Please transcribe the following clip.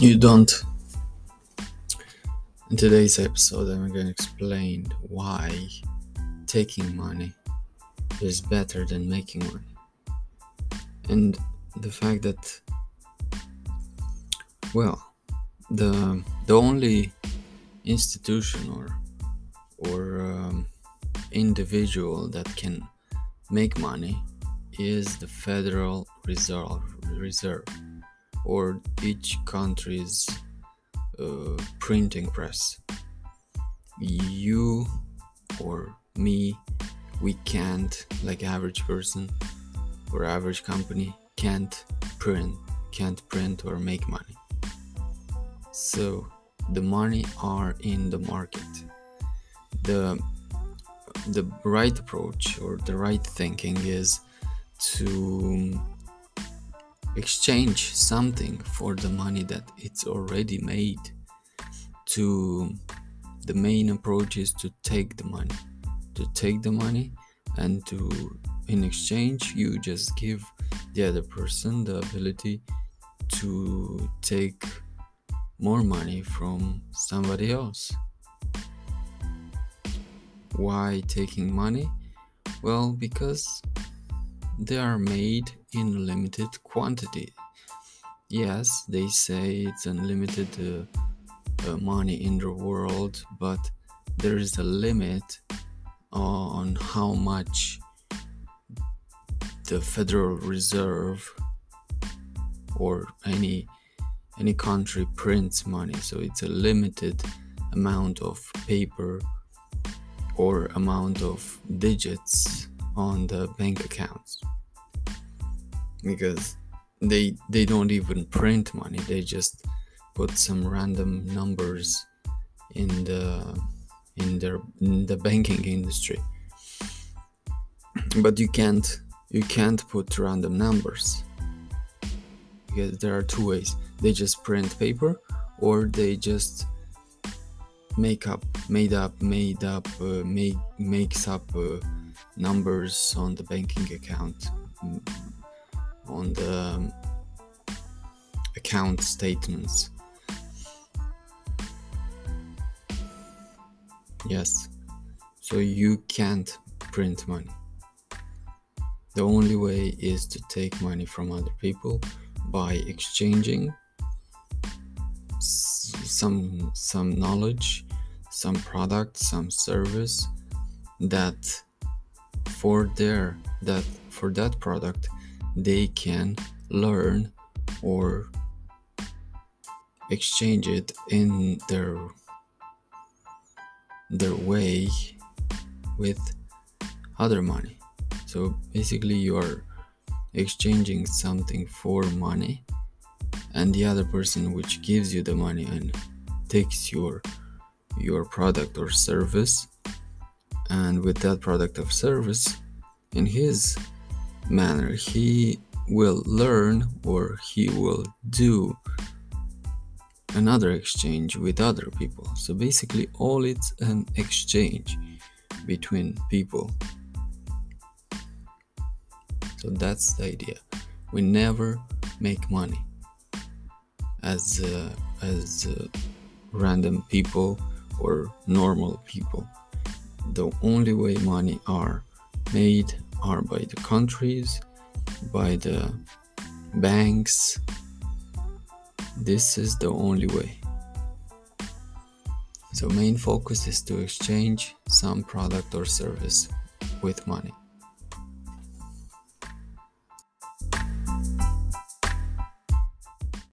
you don't. In today's episode, I'm going to explain why taking money is better than making money. And the fact that, well, the the only institution or or um, individual that can make money is the Federal Reserve Reserve or each country's uh, printing press. You or me, we can't, like average person or average company, can't print, can't print or make money. So the money are in the market. The the right approach or the right thinking is to exchange something for the money that it's already made to the main approach is to take the money to take the money and to in exchange you just give the other person the ability to take more money from somebody else. Why taking money? Well because they are made in limited quantity. Yes, they say it's unlimited uh, uh, money in the world, but there is a limit on how much the Federal Reserve or any any country prints money. So it's a limited amount of paper or amount of digits on the bank accounts because they they don't even print money. They just put some random numbers in the in their in the banking industry. But you can't you can't put random numbers. Because there are two ways. They just print paper or they just make up made up made up uh, make makes up uh, numbers on the banking account on the um, account statements. Yes, so you can't print money. The only way is to take money from other people by exchanging some some knowledge, some product, some service that for their that for that product they can learn or exchange it in their their way with other money. So basically you are exchanging something for money and the other person which gives you the money and takes your your product or service. And with that product or service in his manner. He will learn or he will do another exchange with other people. So basically all it's an exchange between people. So that's the idea. We never make money as uh, as uh, random people or normal people. The only way money are made are by the countries, by the banks. This is the only way. So main focus is to exchange some product or service with money.